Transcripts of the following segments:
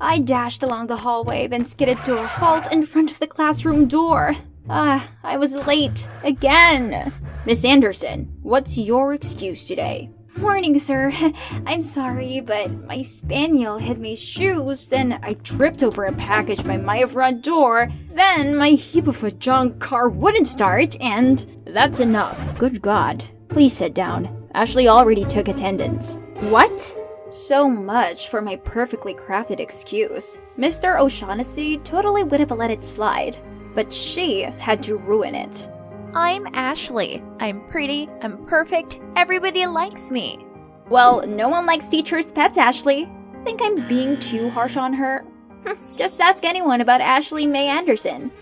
I dashed along the hallway, then skidded to a halt in front of the classroom door. Ah, I was late. Again. Miss Anderson, what's your excuse today? Morning, sir. I'm sorry, but my spaniel hit my shoes, then I tripped over a package by my front door, then my heap of a junk car wouldn't start, and that's enough. Good God. Please sit down. Ashley already took attendance. What? So much for my perfectly crafted excuse. Mr. O'Shaughnessy totally would have let it slide, but she had to ruin it. I'm Ashley. I'm pretty, I'm perfect, everybody likes me. Well, no one likes teachers' pets, Ashley. Think I'm being too harsh on her? Hm, just ask anyone about Ashley May Anderson.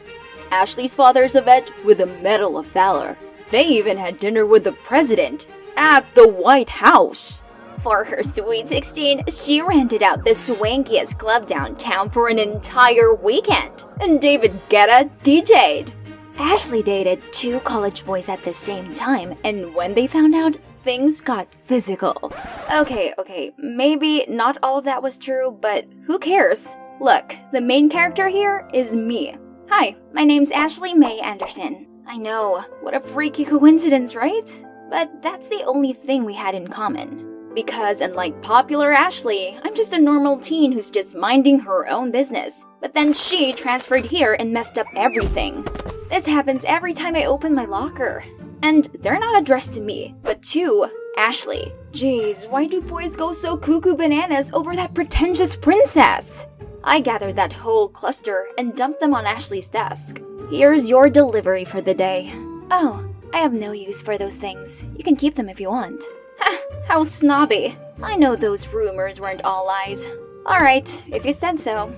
Ashley's father's a vet with a Medal of Valor. They even had dinner with the president at the White House. For her sweet 16, she rented out the swankiest club downtown for an entire weekend, and David Guetta DJ'd. Ashley dated two college boys at the same time, and when they found out, things got physical. Okay, okay, maybe not all of that was true, but who cares? Look, the main character here is me. Hi, my name's Ashley May Anderson. I know, what a freaky coincidence, right? But that's the only thing we had in common. Because unlike popular Ashley, I'm just a normal teen who's just minding her own business. But then she transferred here and messed up everything. This happens every time I open my locker. And they're not addressed to me, but to Ashley. Jeez, why do boys go so cuckoo bananas over that pretentious princess? I gathered that whole cluster and dumped them on Ashley's desk. Here's your delivery for the day. Oh, I have no use for those things. You can keep them if you want. How snobby. I know those rumors weren't all lies. Alright, if you said so.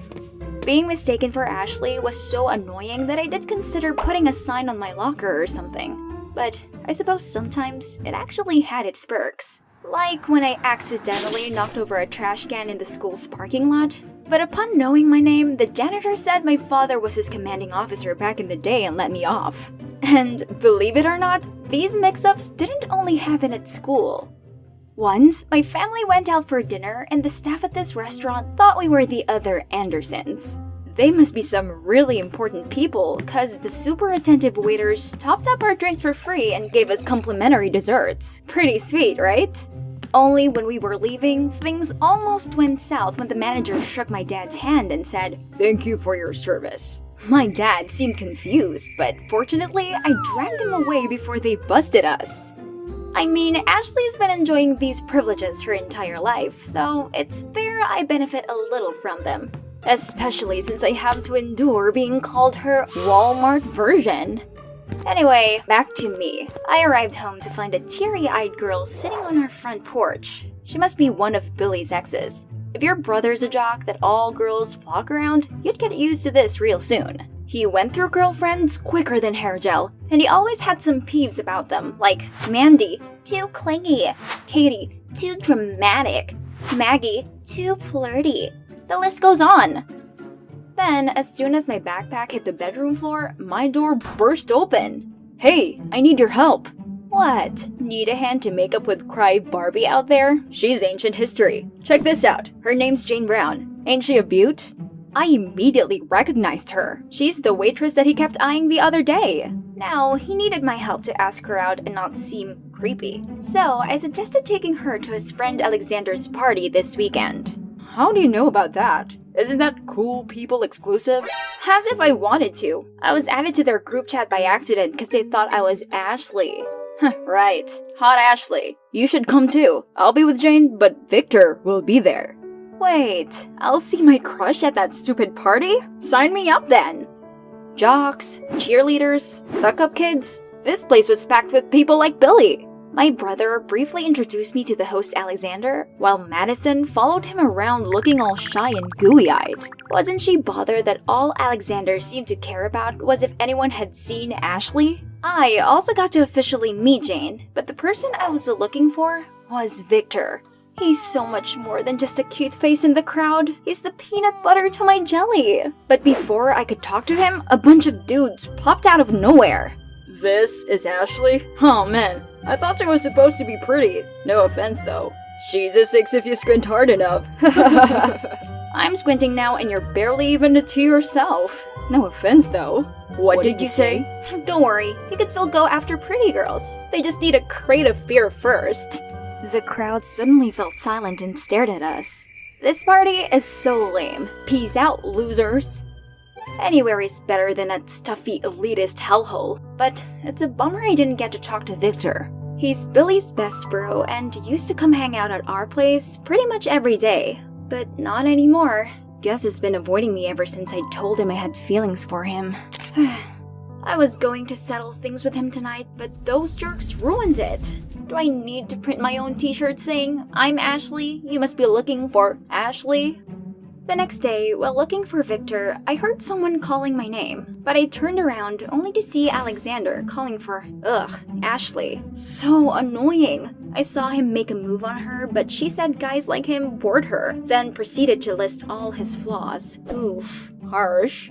Being mistaken for Ashley was so annoying that I did consider putting a sign on my locker or something. But I suppose sometimes it actually had its perks. Like when I accidentally knocked over a trash can in the school's parking lot. But upon knowing my name, the janitor said my father was his commanding officer back in the day and let me off. And believe it or not, these mix ups didn't only happen at school. Once, my family went out for dinner, and the staff at this restaurant thought we were the other Andersons. They must be some really important people, because the super attentive waiters topped up our drinks for free and gave us complimentary desserts. Pretty sweet, right? Only when we were leaving, things almost went south when the manager shook my dad's hand and said, Thank you for your service. My dad seemed confused, but fortunately, I dragged him away before they busted us. I mean, Ashley's been enjoying these privileges her entire life, so it's fair I benefit a little from them. Especially since I have to endure being called her Walmart version. Anyway, back to me. I arrived home to find a teary eyed girl sitting on our front porch. She must be one of Billy's exes. If your brother's a jock that all girls flock around, you'd get used to this real soon. He went through girlfriends quicker than hair gel, and he always had some peeves about them, like Mandy, too clingy, Katie, too dramatic, Maggie, too flirty. The list goes on. Then, as soon as my backpack hit the bedroom floor, my door burst open. Hey, I need your help. What? Need a hand to make up with Cry Barbie out there? She's ancient history. Check this out. Her name's Jane Brown. Ain't she a beaut? I immediately recognized her. She's the waitress that he kept eyeing the other day. Now, he needed my help to ask her out and not seem creepy. So, I suggested taking her to his friend Alexander's party this weekend. How do you know about that? Isn't that cool people exclusive? As if I wanted to. I was added to their group chat by accident because they thought I was Ashley. right. Hot Ashley. You should come too. I'll be with Jane, but Victor will be there. Wait, I'll see my crush at that stupid party? Sign me up then! Jocks, cheerleaders, stuck up kids. This place was packed with people like Billy. My brother briefly introduced me to the host Alexander, while Madison followed him around looking all shy and gooey eyed. Wasn't she bothered that all Alexander seemed to care about was if anyone had seen Ashley? I also got to officially meet Jane, but the person I was looking for was Victor. He's so much more than just a cute face in the crowd. He's the peanut butter to my jelly. But before I could talk to him, a bunch of dudes popped out of nowhere. This is Ashley? Oh man, I thought she was supposed to be pretty. No offense though. She's a six if you squint hard enough. I'm squinting now and you're barely even to yourself. No offense though. What, what did, did, you say? say? Don't worry, you can still go after pretty girls. They just need a crate of beer first. The crowd suddenly felt silent and stared at us. This party is so lame. Peace out, losers. Anywhere is better than that stuffy elitist hellhole, but it's a bummer I didn't get to talk to Victor. He's Billy's best bro and used to come hang out at our place pretty much every day, but not anymore. Gus has been avoiding me ever since I told him I had feelings for him. I was going to settle things with him tonight, but those jerks ruined it. Do I need to print my own t shirt saying, I'm Ashley, you must be looking for Ashley? The next day, while looking for Victor, I heard someone calling my name, but I turned around only to see Alexander calling for, ugh, Ashley. So annoying. I saw him make a move on her, but she said guys like him bored her, then proceeded to list all his flaws. Oof, harsh.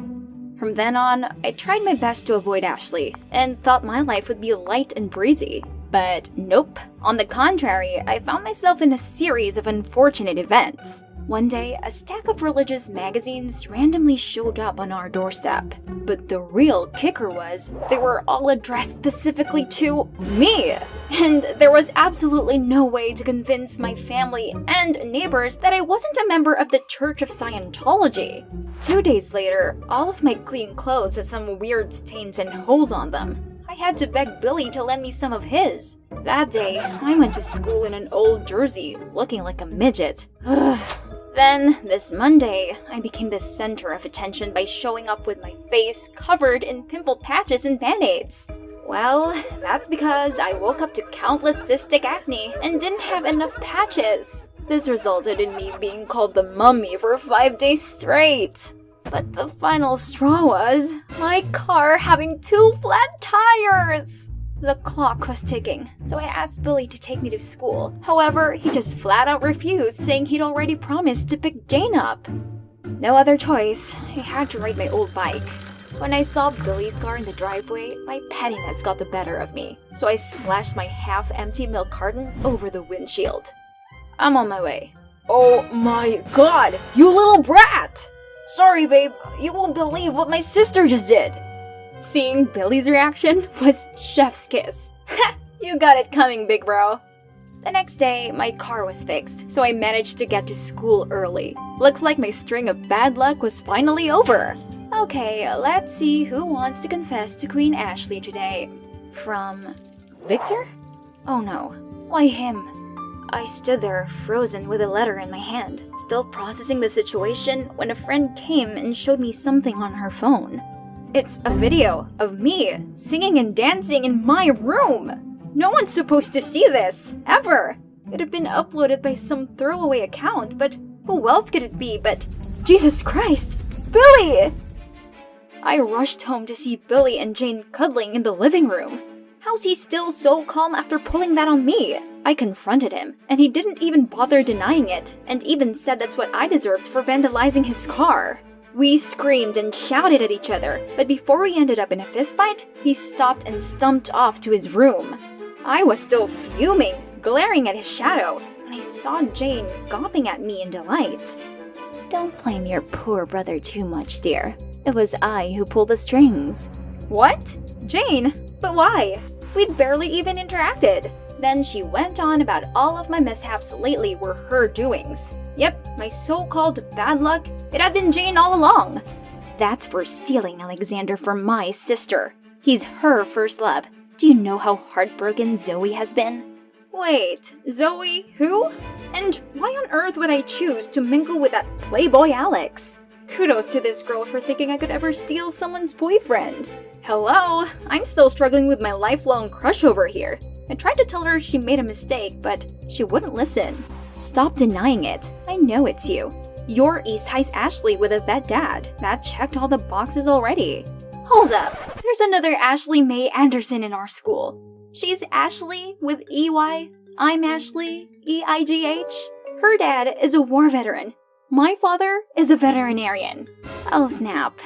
From then on, I tried my best to avoid Ashley, and thought my life would be light and breezy. But nope. On the contrary, I found myself in a series of unfortunate events. One day, a stack of religious magazines randomly showed up on our doorstep. But the real kicker was, they were all addressed specifically to me! And there was absolutely no way to convince my family and neighbors that I wasn't a member of the Church of Scientology. Two days later, all of my clean clothes had some weird stains and holes on them. I had to beg Billy to lend me some of his. That day, I went to school in an old jersey, looking like a midget. Then, this Monday, I became the center of attention by showing up with my face covered in pimple patches and band aids. Well, that's because I woke up to countless cystic acne and didn't have enough patches. This resulted in me being called the mummy for five days straight. But the final straw was my car having two flat tires. The clock was ticking, so I asked Billy to take me to school. However, he just flat out refused, saying he'd already promised to pick Jane up. No other choice, I had to ride my old bike. When I saw Billy's car in the driveway, my pettiness got the better of me, so I splashed my half empty milk carton over the windshield. I'm on my way. Oh my god, you little brat! Sorry, babe, you won't believe what my sister just did. Seeing Billy's reaction was chef's kiss. you got it coming, big bro. The next day, my car was fixed, so I managed to get to school early. Looks like my string of bad luck was finally over. Okay, let's see who wants to confess to Queen Ashley today. From Victor? Oh no, why him? I stood there, frozen with a letter in my hand, still processing the situation when a friend came and showed me something on her phone. It's a video of me singing and dancing in my room. No one's supposed to see this, ever. It had been uploaded by some throwaway account, but who else could it be but Jesus Christ, Billy! I rushed home to see Billy and Jane cuddling in the living room. How's he still so calm after pulling that on me? I confronted him, and he didn't even bother denying it, and even said that's what I deserved for vandalizing his car. We screamed and shouted at each other, but before we ended up in a fistfight, he stopped and stumped off to his room. I was still fuming, glaring at his shadow, when I saw Jane gawping at me in delight. Don't blame your poor brother too much, dear. It was I who pulled the strings. What? Jane? But why? We'd barely even interacted. Then she went on about all of my mishaps lately were her doings. Yep, my so called bad luck, it had been Jane all along. That's for stealing Alexander from my sister. He's her first love. Do you know how heartbroken Zoe has been? Wait, Zoe who? And why on earth would I choose to mingle with that playboy Alex? Kudos to this girl for thinking I could ever steal someone's boyfriend. Hello, I'm still struggling with my lifelong crush over here. I tried to tell her she made a mistake, but she wouldn't listen. Stop denying it. I know it's you. You're East High's Ashley with a vet dad. That checked all the boxes already. Hold up. There's another Ashley May Anderson in our school. She's Ashley with EY. I'm Ashley, E I G H. Her dad is a war veteran. My father is a veterinarian. Oh, snap.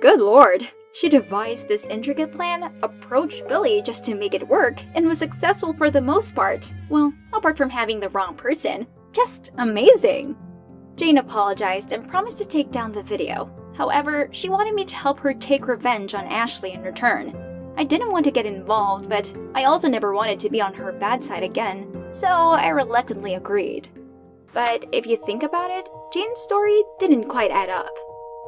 Good lord. She devised this intricate plan, approached Billy just to make it work, and was successful for the most part. Well, apart from having the wrong person. Just amazing. Jane apologized and promised to take down the video. However, she wanted me to help her take revenge on Ashley in return. I didn't want to get involved, but I also never wanted to be on her bad side again, so I reluctantly agreed. But if you think about it, Jane's story didn't quite add up.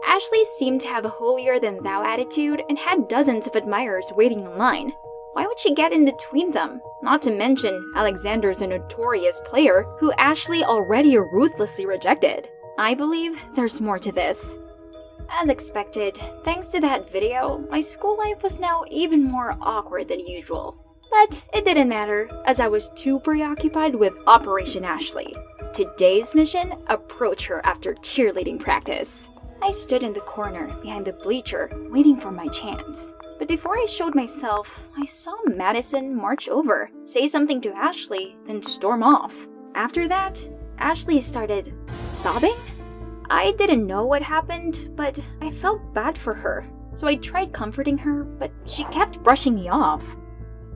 Ashley seemed to have a holier than thou attitude and had dozens of admirers waiting in line. Why would she get in between them? Not to mention, Alexander's a notorious player who Ashley already ruthlessly rejected. I believe there's more to this. As expected, thanks to that video, my school life was now even more awkward than usual. But it didn't matter, as I was too preoccupied with Operation Ashley. Today's mission approach her after cheerleading practice. I stood in the corner behind the bleacher, waiting for my chance. But before I showed myself, I saw Madison march over, say something to Ashley, then storm off. After that, Ashley started sobbing? I didn't know what happened, but I felt bad for her. So I tried comforting her, but she kept brushing me off.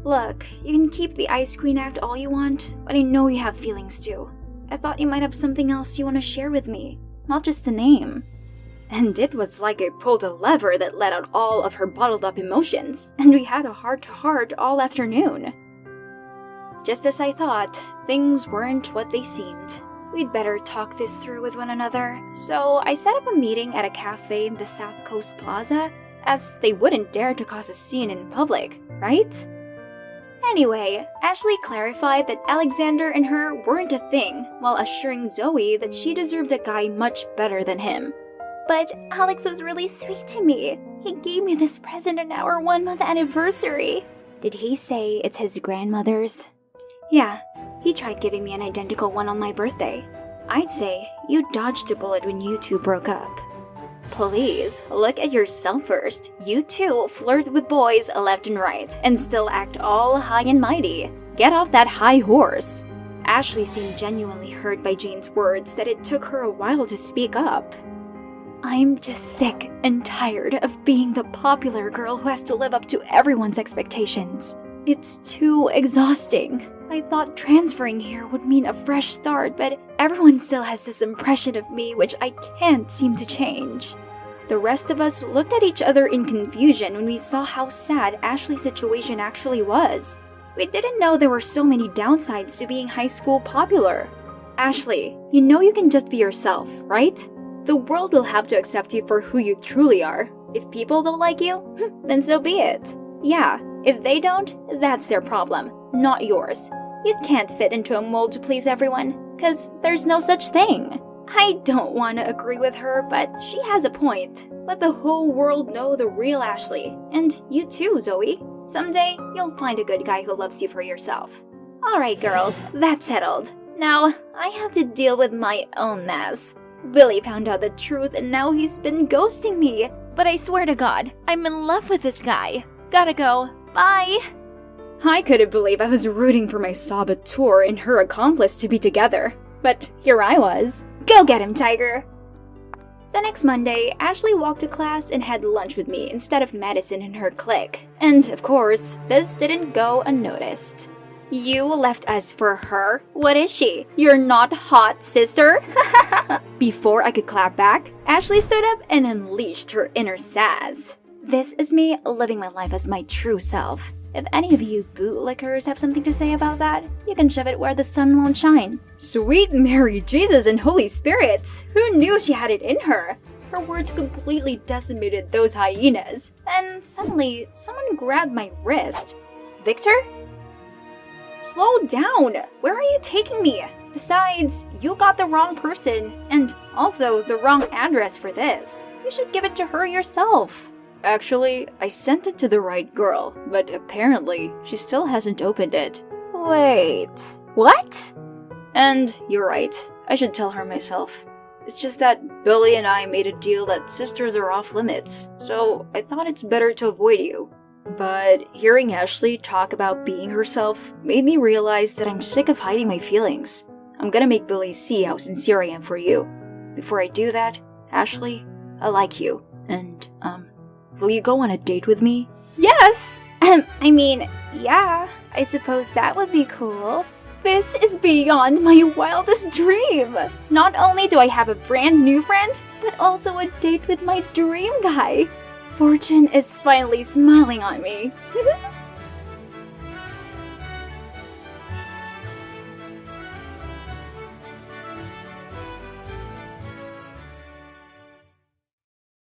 Look, you can keep the Ice Queen act all you want, but I know you have feelings too. I thought you might have something else you want to share with me, not just a name. And it was like I pulled a lever that let out all of her bottled up emotions, and we had a heart to heart all afternoon. Just as I thought, things weren't what they seemed. We'd better talk this through with one another, so I set up a meeting at a cafe in the South Coast Plaza, as they wouldn't dare to cause a scene in public, right? Anyway, Ashley clarified that Alexander and her weren't a thing, while assuring Zoe that she deserved a guy much better than him. But Alex was really sweet to me. He gave me this present on our one month anniversary. Did he say it's his grandmother's? Yeah, he tried giving me an identical one on my birthday. I'd say you dodged a bullet when you two broke up. Please, look at yourself first. You two flirt with boys left and right and still act all high and mighty. Get off that high horse. Ashley seemed genuinely hurt by Jane's words that it took her a while to speak up. I'm just sick and tired of being the popular girl who has to live up to everyone's expectations. It's too exhausting. I thought transferring here would mean a fresh start, but everyone still has this impression of me which I can't seem to change. The rest of us looked at each other in confusion when we saw how sad Ashley's situation actually was. We didn't know there were so many downsides to being high school popular. Ashley, you know you can just be yourself, right? The world will have to accept you for who you truly are. If people don't like you, hmm, then so be it. Yeah, if they don't, that's their problem, not yours. You can't fit into a mold to please everyone, because there's no such thing. I don't want to agree with her, but she has a point. Let the whole world know the real Ashley. And you too, Zoe. Someday, you'll find a good guy who loves you for yourself. Alright, girls, that's settled. Now, I have to deal with my own mess. Billy found out the truth and now he's been ghosting me. But I swear to God, I'm in love with this guy. Gotta go. Bye. I couldn't believe I was rooting for my saboteur and her accomplice to be together. But here I was. Go get him, Tiger! The next Monday, Ashley walked to class and had lunch with me instead of Madison and her clique. And of course, this didn't go unnoticed. You left us for her? What is she? You're not hot, sister? Before I could clap back, Ashley stood up and unleashed her inner sass. This is me living my life as my true self. If any of you bootlickers have something to say about that, you can shove it where the sun won't shine. Sweet Mary, Jesus, and Holy Spirits! Who knew she had it in her? Her words completely decimated those hyenas. And suddenly, someone grabbed my wrist. Victor? Slow down! Where are you taking me? Besides, you got the wrong person, and also the wrong address for this. You should give it to her yourself. Actually, I sent it to the right girl, but apparently she still hasn't opened it. Wait, what? And you're right. I should tell her myself. It's just that Billy and I made a deal that sisters are off limits, so I thought it's better to avoid you. But hearing Ashley talk about being herself made me realize that I'm sick of hiding my feelings. I'm gonna make Billy see how sincere I am for you. Before I do that, Ashley, I like you. And, um, will you go on a date with me? Yes! Um, I mean, yeah, I suppose that would be cool. This is beyond my wildest dream! Not only do I have a brand new friend, but also a date with my dream guy. Fortune is finally smiling on me.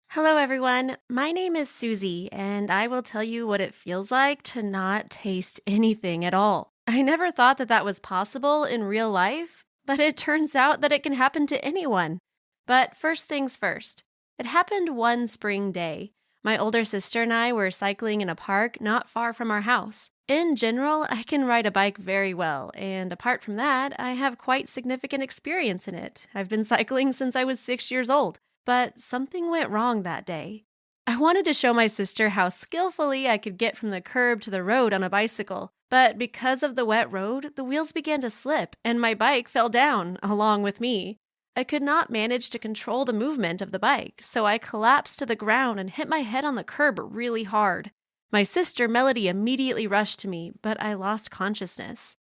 Hello, everyone. My name is Susie, and I will tell you what it feels like to not taste anything at all. I never thought that that was possible in real life, but it turns out that it can happen to anyone. But first things first, it happened one spring day. My older sister and I were cycling in a park not far from our house. In general, I can ride a bike very well, and apart from that, I have quite significant experience in it. I've been cycling since I was six years old. But something went wrong that day. I wanted to show my sister how skillfully I could get from the curb to the road on a bicycle, but because of the wet road, the wheels began to slip and my bike fell down along with me. I could not manage to control the movement of the bike, so I collapsed to the ground and hit my head on the curb really hard. My sister Melody immediately rushed to me, but I lost consciousness.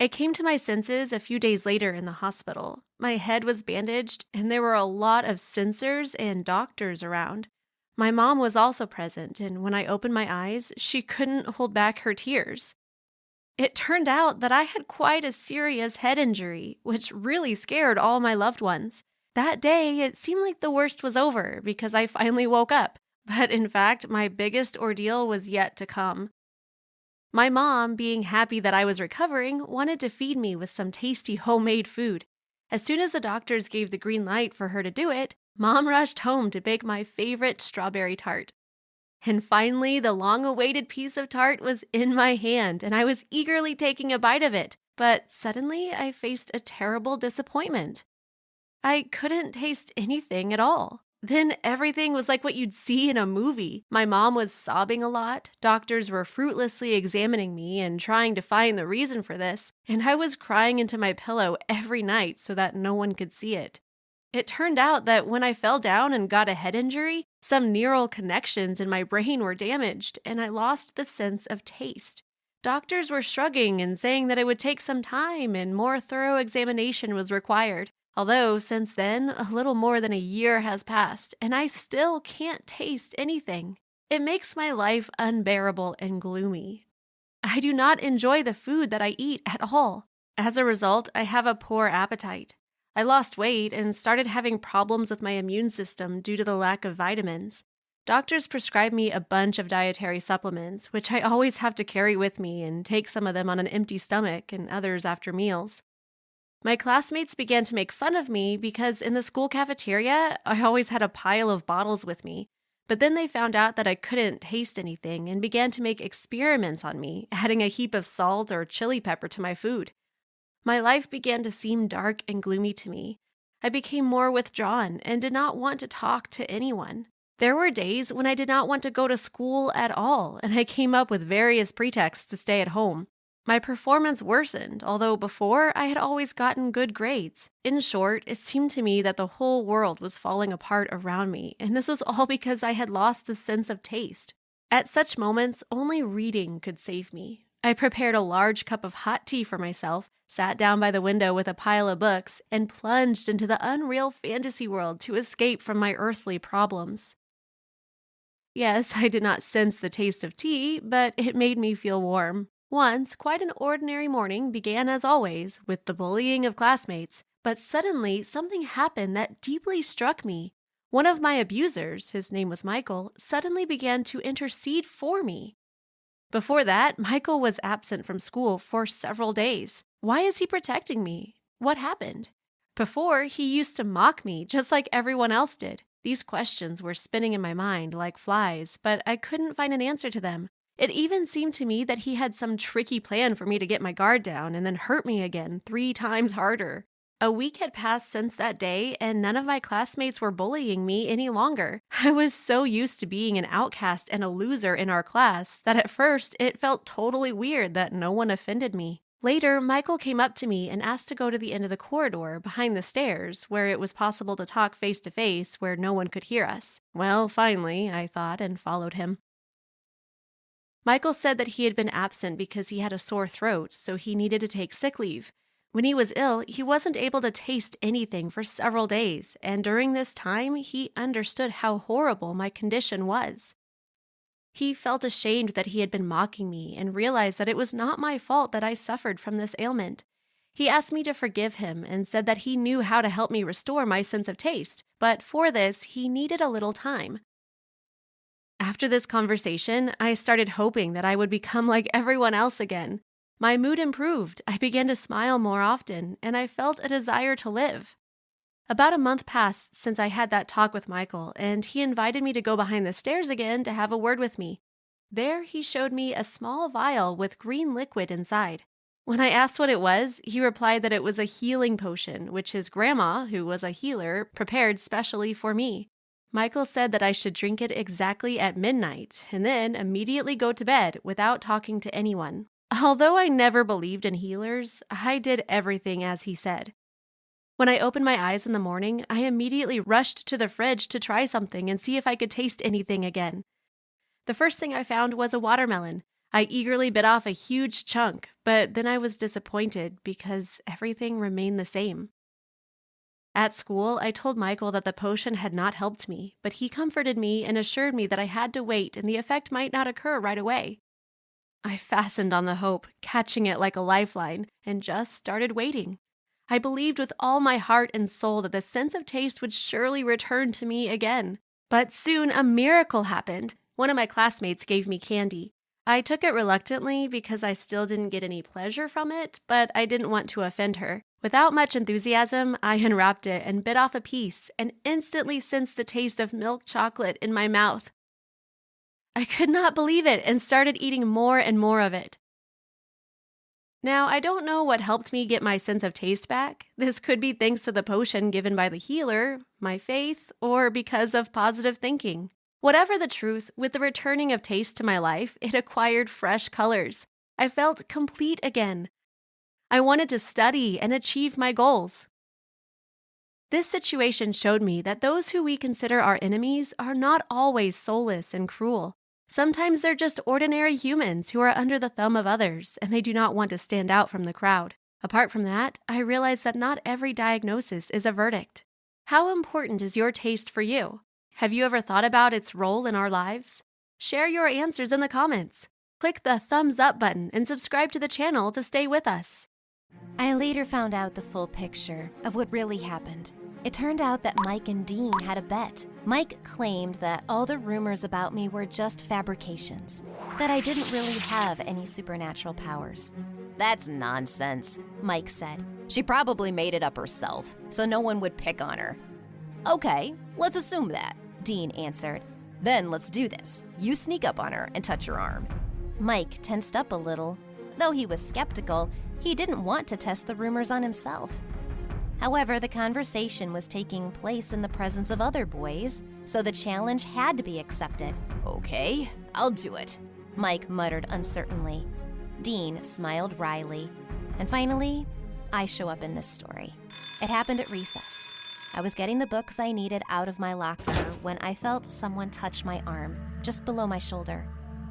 I came to my senses a few days later in the hospital. My head was bandaged, and there were a lot of sensors and doctors around. My mom was also present, and when I opened my eyes, she couldn't hold back her tears. It turned out that I had quite a serious head injury, which really scared all my loved ones. That day, it seemed like the worst was over because I finally woke up. But in fact, my biggest ordeal was yet to come. My mom, being happy that I was recovering, wanted to feed me with some tasty homemade food. As soon as the doctors gave the green light for her to do it, Mom rushed home to bake my favorite strawberry tart. And finally, the long awaited piece of tart was in my hand, and I was eagerly taking a bite of it. But suddenly, I faced a terrible disappointment. I couldn't taste anything at all. Then everything was like what you'd see in a movie. My mom was sobbing a lot, doctors were fruitlessly examining me and trying to find the reason for this, and I was crying into my pillow every night so that no one could see it. It turned out that when I fell down and got a head injury, some neural connections in my brain were damaged, and I lost the sense of taste. Doctors were shrugging and saying that it would take some time and more thorough examination was required. Although, since then, a little more than a year has passed, and I still can't taste anything. It makes my life unbearable and gloomy. I do not enjoy the food that I eat at all. As a result, I have a poor appetite. I lost weight and started having problems with my immune system due to the lack of vitamins. Doctors prescribed me a bunch of dietary supplements, which I always have to carry with me and take some of them on an empty stomach and others after meals. My classmates began to make fun of me because in the school cafeteria, I always had a pile of bottles with me. But then they found out that I couldn't taste anything and began to make experiments on me, adding a heap of salt or chili pepper to my food. My life began to seem dark and gloomy to me. I became more withdrawn and did not want to talk to anyone. There were days when I did not want to go to school at all, and I came up with various pretexts to stay at home. My performance worsened, although before I had always gotten good grades. In short, it seemed to me that the whole world was falling apart around me, and this was all because I had lost the sense of taste. At such moments, only reading could save me. I prepared a large cup of hot tea for myself, sat down by the window with a pile of books, and plunged into the unreal fantasy world to escape from my earthly problems. Yes, I did not sense the taste of tea, but it made me feel warm. Once, quite an ordinary morning began as always with the bullying of classmates, but suddenly something happened that deeply struck me. One of my abusers, his name was Michael, suddenly began to intercede for me. Before that, Michael was absent from school for several days. Why is he protecting me? What happened? Before, he used to mock me just like everyone else did. These questions were spinning in my mind like flies, but I couldn't find an answer to them. It even seemed to me that he had some tricky plan for me to get my guard down and then hurt me again three times harder. A week had passed since that day, and none of my classmates were bullying me any longer. I was so used to being an outcast and a loser in our class that at first it felt totally weird that no one offended me. Later, Michael came up to me and asked to go to the end of the corridor behind the stairs where it was possible to talk face to face where no one could hear us. Well, finally, I thought and followed him. Michael said that he had been absent because he had a sore throat, so he needed to take sick leave. When he was ill, he wasn't able to taste anything for several days, and during this time, he understood how horrible my condition was. He felt ashamed that he had been mocking me and realized that it was not my fault that I suffered from this ailment. He asked me to forgive him and said that he knew how to help me restore my sense of taste, but for this, he needed a little time. After this conversation, I started hoping that I would become like everyone else again. My mood improved, I began to smile more often, and I felt a desire to live. About a month passed since I had that talk with Michael, and he invited me to go behind the stairs again to have a word with me. There, he showed me a small vial with green liquid inside. When I asked what it was, he replied that it was a healing potion, which his grandma, who was a healer, prepared specially for me. Michael said that I should drink it exactly at midnight and then immediately go to bed without talking to anyone. Although I never believed in healers, I did everything as he said. When I opened my eyes in the morning, I immediately rushed to the fridge to try something and see if I could taste anything again. The first thing I found was a watermelon. I eagerly bit off a huge chunk, but then I was disappointed because everything remained the same. At school, I told Michael that the potion had not helped me, but he comforted me and assured me that I had to wait and the effect might not occur right away. I fastened on the hope, catching it like a lifeline, and just started waiting. I believed with all my heart and soul that the sense of taste would surely return to me again. But soon a miracle happened. One of my classmates gave me candy. I took it reluctantly because I still didn't get any pleasure from it, but I didn't want to offend her. Without much enthusiasm, I unwrapped it and bit off a piece and instantly sensed the taste of milk chocolate in my mouth. I could not believe it and started eating more and more of it. Now, I don't know what helped me get my sense of taste back. This could be thanks to the potion given by the healer, my faith, or because of positive thinking. Whatever the truth, with the returning of taste to my life, it acquired fresh colors. I felt complete again. I wanted to study and achieve my goals. This situation showed me that those who we consider our enemies are not always soulless and cruel. Sometimes they're just ordinary humans who are under the thumb of others and they do not want to stand out from the crowd. Apart from that, I realize that not every diagnosis is a verdict. How important is your taste for you? Have you ever thought about its role in our lives? Share your answers in the comments. Click the thumbs up button and subscribe to the channel to stay with us. I later found out the full picture of what really happened. It turned out that Mike and Dean had a bet. Mike claimed that all the rumors about me were just fabrications, that I didn't really have any supernatural powers. That's nonsense, Mike said. She probably made it up herself, so no one would pick on her. Okay, let's assume that, Dean answered. Then let's do this. You sneak up on her and touch her arm. Mike tensed up a little. Though he was skeptical, he didn't want to test the rumors on himself. However, the conversation was taking place in the presence of other boys, so the challenge had to be accepted. Okay, I'll do it, Mike muttered uncertainly. Dean smiled wryly. And finally, I show up in this story. It happened at recess. I was getting the books I needed out of my locker when I felt someone touch my arm, just below my shoulder.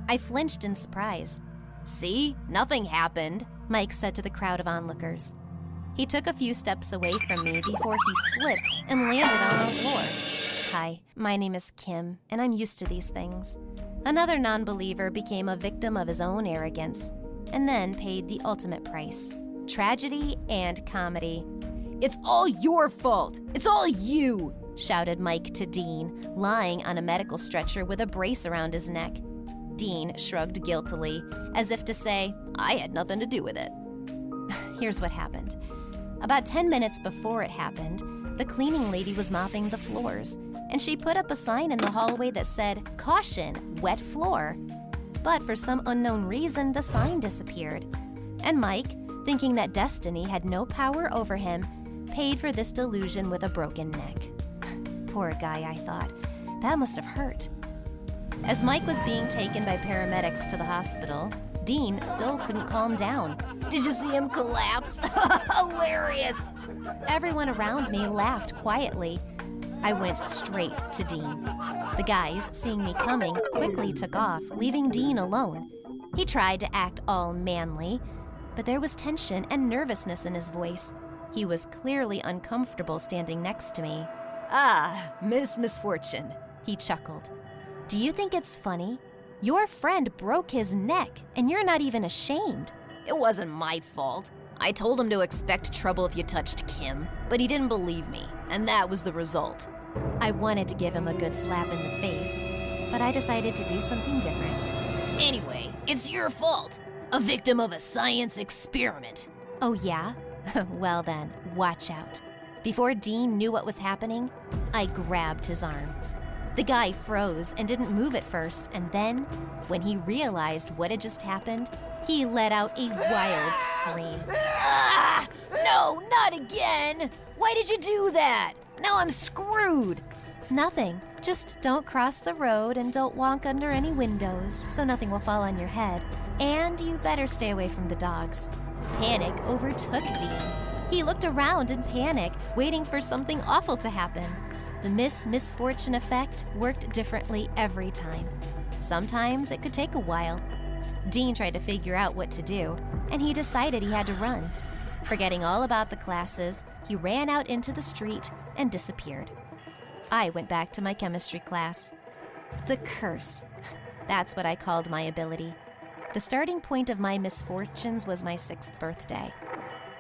I flinched in surprise. See, nothing happened, Mike said to the crowd of onlookers. He took a few steps away from me before he slipped and landed on the floor. Hi, my name is Kim, and I'm used to these things. Another non believer became a victim of his own arrogance and then paid the ultimate price tragedy and comedy. It's all your fault! It's all you! shouted Mike to Dean, lying on a medical stretcher with a brace around his neck. Dean shrugged guiltily, as if to say, I had nothing to do with it. Here's what happened. About 10 minutes before it happened, the cleaning lady was mopping the floors, and she put up a sign in the hallway that said, Caution, wet floor. but for some unknown reason, the sign disappeared. And Mike, thinking that destiny had no power over him, paid for this delusion with a broken neck. Poor guy, I thought. That must have hurt. As Mike was being taken by paramedics to the hospital, Dean still couldn't calm down. Did you see him collapse? Hilarious! Everyone around me laughed quietly. I went straight to Dean. The guys, seeing me coming, quickly took off, leaving Dean alone. He tried to act all manly, but there was tension and nervousness in his voice. He was clearly uncomfortable standing next to me. Ah, Miss Misfortune, he chuckled. Do you think it's funny? Your friend broke his neck, and you're not even ashamed. It wasn't my fault. I told him to expect trouble if you touched Kim, but he didn't believe me, and that was the result. I wanted to give him a good slap in the face, but I decided to do something different. Anyway, it's your fault. A victim of a science experiment. Oh, yeah? well, then, watch out. Before Dean knew what was happening, I grabbed his arm. The guy froze and didn't move at first, and then, when he realized what had just happened, he let out a wild scream. Ah! No, not again! Why did you do that? Now I'm screwed! Nothing. Just don't cross the road and don't walk under any windows so nothing will fall on your head. And you better stay away from the dogs. Panic overtook Dean. He looked around in panic, waiting for something awful to happen. The Miss Misfortune effect worked differently every time. Sometimes it could take a while. Dean tried to figure out what to do, and he decided he had to run. Forgetting all about the classes, he ran out into the street and disappeared. I went back to my chemistry class. The curse. That's what I called my ability. The starting point of my misfortunes was my sixth birthday.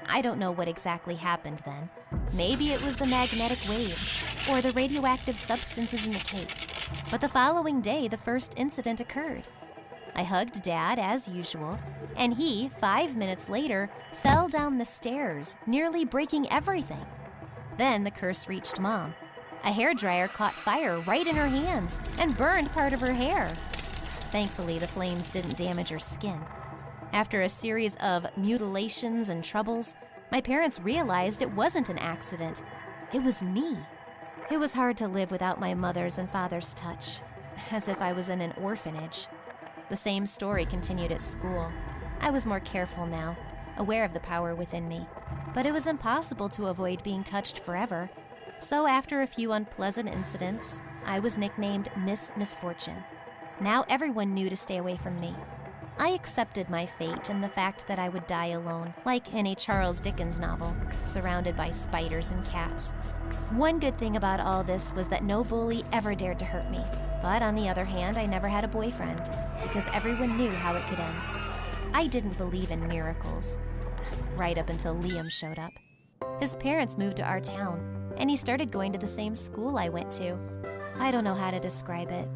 I don't know what exactly happened then. Maybe it was the magnetic waves or the radioactive substances in the cake. But the following day, the first incident occurred. I hugged Dad as usual, and he, five minutes later, fell down the stairs, nearly breaking everything. Then the curse reached Mom. A hairdryer caught fire right in her hands and burned part of her hair. Thankfully, the flames didn't damage her skin. After a series of mutilations and troubles, my parents realized it wasn't an accident. It was me. It was hard to live without my mother's and father's touch, as if I was in an orphanage. The same story continued at school. I was more careful now, aware of the power within me, but it was impossible to avoid being touched forever. So, after a few unpleasant incidents, I was nicknamed Miss Misfortune. Now everyone knew to stay away from me. I accepted my fate and the fact that I would die alone, like in a Charles Dickens novel, surrounded by spiders and cats. One good thing about all this was that no bully ever dared to hurt me. But on the other hand, I never had a boyfriend, because everyone knew how it could end. I didn't believe in miracles. Right up until Liam showed up. His parents moved to our town, and he started going to the same school I went to. I don't know how to describe it.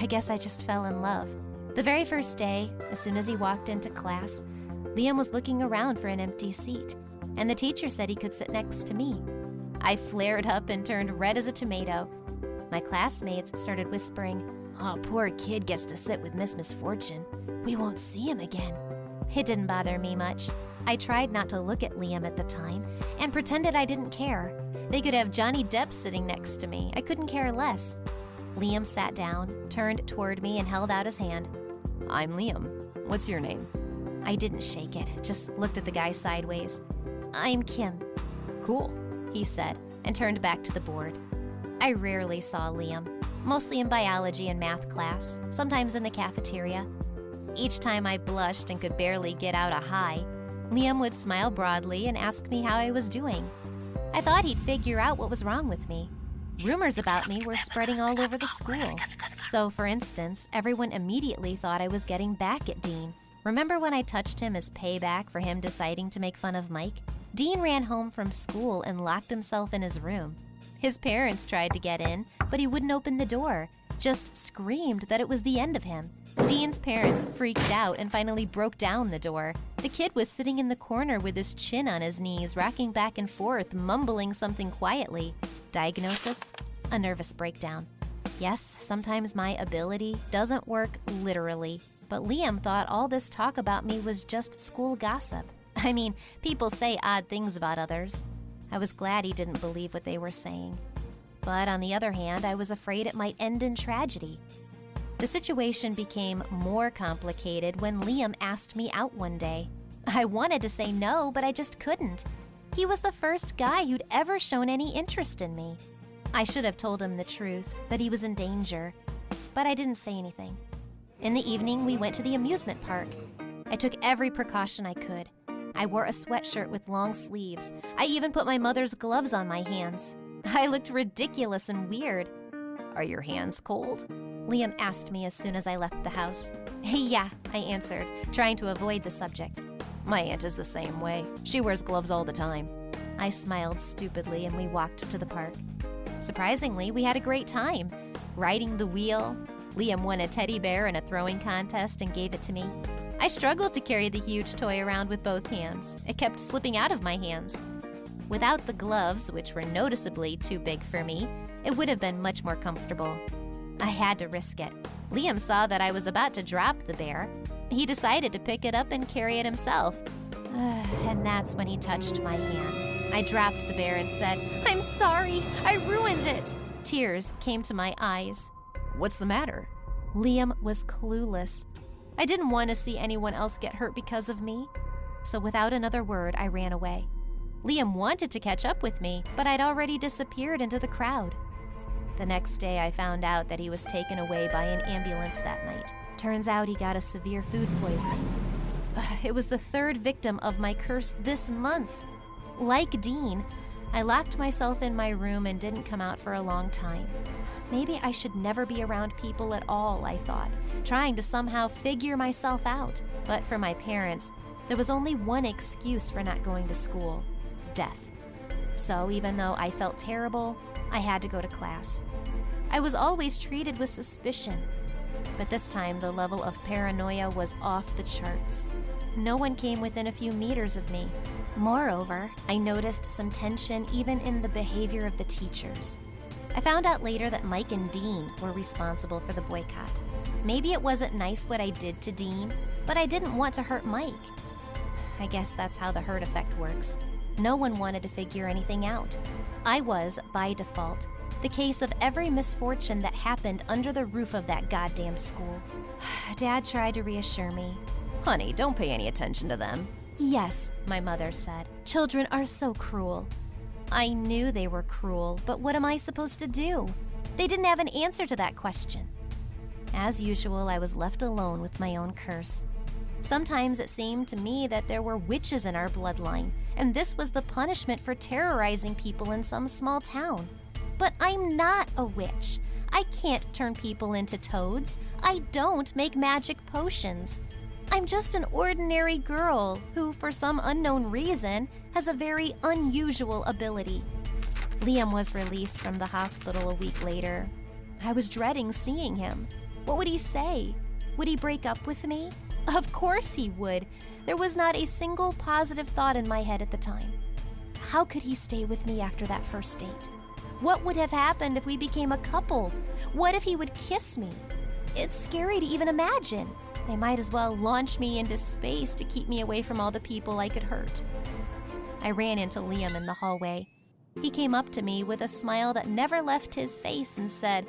I guess I just fell in love. The very first day, as soon as he walked into class, Liam was looking around for an empty seat, and the teacher said he could sit next to me. I flared up and turned red as a tomato. My classmates started whispering, Oh, poor kid gets to sit with Miss Misfortune. We won't see him again. It didn't bother me much. I tried not to look at Liam at the time and pretended I didn't care. They could have Johnny Depp sitting next to me. I couldn't care less. Liam sat down, turned toward me, and held out his hand. I'm Liam. What's your name? I didn't shake it, just looked at the guy sideways. I'm Kim. Cool, he said, and turned back to the board. I rarely saw Liam, mostly in biology and math class, sometimes in the cafeteria. Each time I blushed and could barely get out a hi, Liam would smile broadly and ask me how I was doing. I thought he'd figure out what was wrong with me. Rumors about me were spreading all over the school. So, for instance, everyone immediately thought I was getting back at Dean. Remember when I touched him as payback for him deciding to make fun of Mike? Dean ran home from school and locked himself in his room. His parents tried to get in, but he wouldn't open the door, just screamed that it was the end of him. Dean's parents freaked out and finally broke down the door. The kid was sitting in the corner with his chin on his knees, rocking back and forth, mumbling something quietly. Diagnosis? A nervous breakdown. Yes, sometimes my ability doesn't work literally. But Liam thought all this talk about me was just school gossip. I mean, people say odd things about others. I was glad he didn't believe what they were saying. But on the other hand, I was afraid it might end in tragedy. The situation became more complicated when Liam asked me out one day. I wanted to say no, but I just couldn't. He was the first guy who'd ever shown any interest in me. I should have told him the truth, that he was in danger, but I didn't say anything. In the evening, we went to the amusement park. I took every precaution I could. I wore a sweatshirt with long sleeves. I even put my mother's gloves on my hands. I looked ridiculous and weird. Are your hands cold? Liam asked me as soon as I left the house. yeah, I answered, trying to avoid the subject. My aunt is the same way. She wears gloves all the time. I smiled stupidly and we walked to the park. Surprisingly, we had a great time. Riding the wheel, Liam won a teddy bear in a throwing contest and gave it to me. I struggled to carry the huge toy around with both hands. It kept slipping out of my hands. Without the gloves, which were noticeably too big for me, it would have been much more comfortable. I had to risk it. Liam saw that I was about to drop the bear. He decided to pick it up and carry it himself. and that's when he touched my hand. I dropped the bear and said, I'm sorry, I ruined it. Tears came to my eyes. What's the matter? Liam was clueless. I didn't want to see anyone else get hurt because of me. So without another word, I ran away. Liam wanted to catch up with me, but I'd already disappeared into the crowd. The next day, I found out that he was taken away by an ambulance that night. Turns out he got a severe food poisoning. It was the third victim of my curse this month. Like Dean, I locked myself in my room and didn't come out for a long time. Maybe I should never be around people at all, I thought, trying to somehow figure myself out. But for my parents, there was only one excuse for not going to school death. So even though I felt terrible, I had to go to class. I was always treated with suspicion, but this time the level of paranoia was off the charts. No one came within a few meters of me. Moreover, I noticed some tension even in the behavior of the teachers. I found out later that Mike and Dean were responsible for the boycott. Maybe it wasn't nice what I did to Dean, but I didn't want to hurt Mike. I guess that's how the herd effect works. No one wanted to figure anything out. I was, by default, the case of every misfortune that happened under the roof of that goddamn school. Dad tried to reassure me. Honey, don't pay any attention to them. Yes, my mother said. Children are so cruel. I knew they were cruel, but what am I supposed to do? They didn't have an answer to that question. As usual, I was left alone with my own curse. Sometimes it seemed to me that there were witches in our bloodline, and this was the punishment for terrorizing people in some small town. But I'm not a witch. I can't turn people into toads. I don't make magic potions. I'm just an ordinary girl who, for some unknown reason, has a very unusual ability. Liam was released from the hospital a week later. I was dreading seeing him. What would he say? Would he break up with me? Of course he would. There was not a single positive thought in my head at the time. How could he stay with me after that first date? What would have happened if we became a couple? What if he would kiss me? It's scary to even imagine. They might as well launch me into space to keep me away from all the people I could hurt. I ran into Liam in the hallway. He came up to me with a smile that never left his face and said,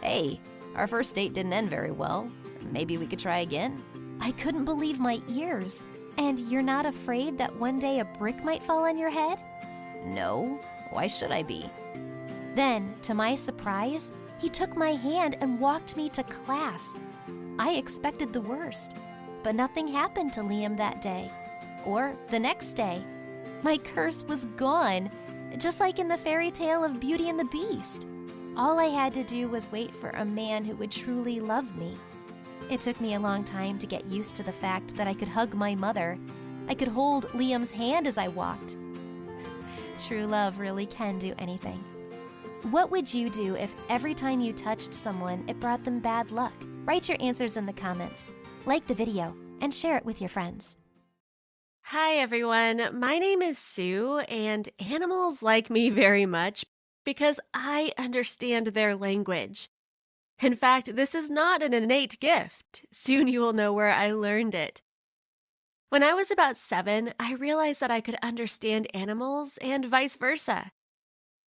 Hey, our first date didn't end very well. Maybe we could try again? I couldn't believe my ears. And you're not afraid that one day a brick might fall on your head? No. Why should I be? Then, to my surprise, he took my hand and walked me to class. I expected the worst, but nothing happened to Liam that day. Or the next day. My curse was gone, just like in the fairy tale of Beauty and the Beast. All I had to do was wait for a man who would truly love me. It took me a long time to get used to the fact that I could hug my mother. I could hold Liam's hand as I walked. True love really can do anything. What would you do if every time you touched someone it brought them bad luck? Write your answers in the comments. Like the video and share it with your friends. Hi, everyone. My name is Sue, and animals like me very much because I understand their language. In fact, this is not an innate gift. Soon you will know where I learned it. When I was about seven, I realized that I could understand animals and vice versa.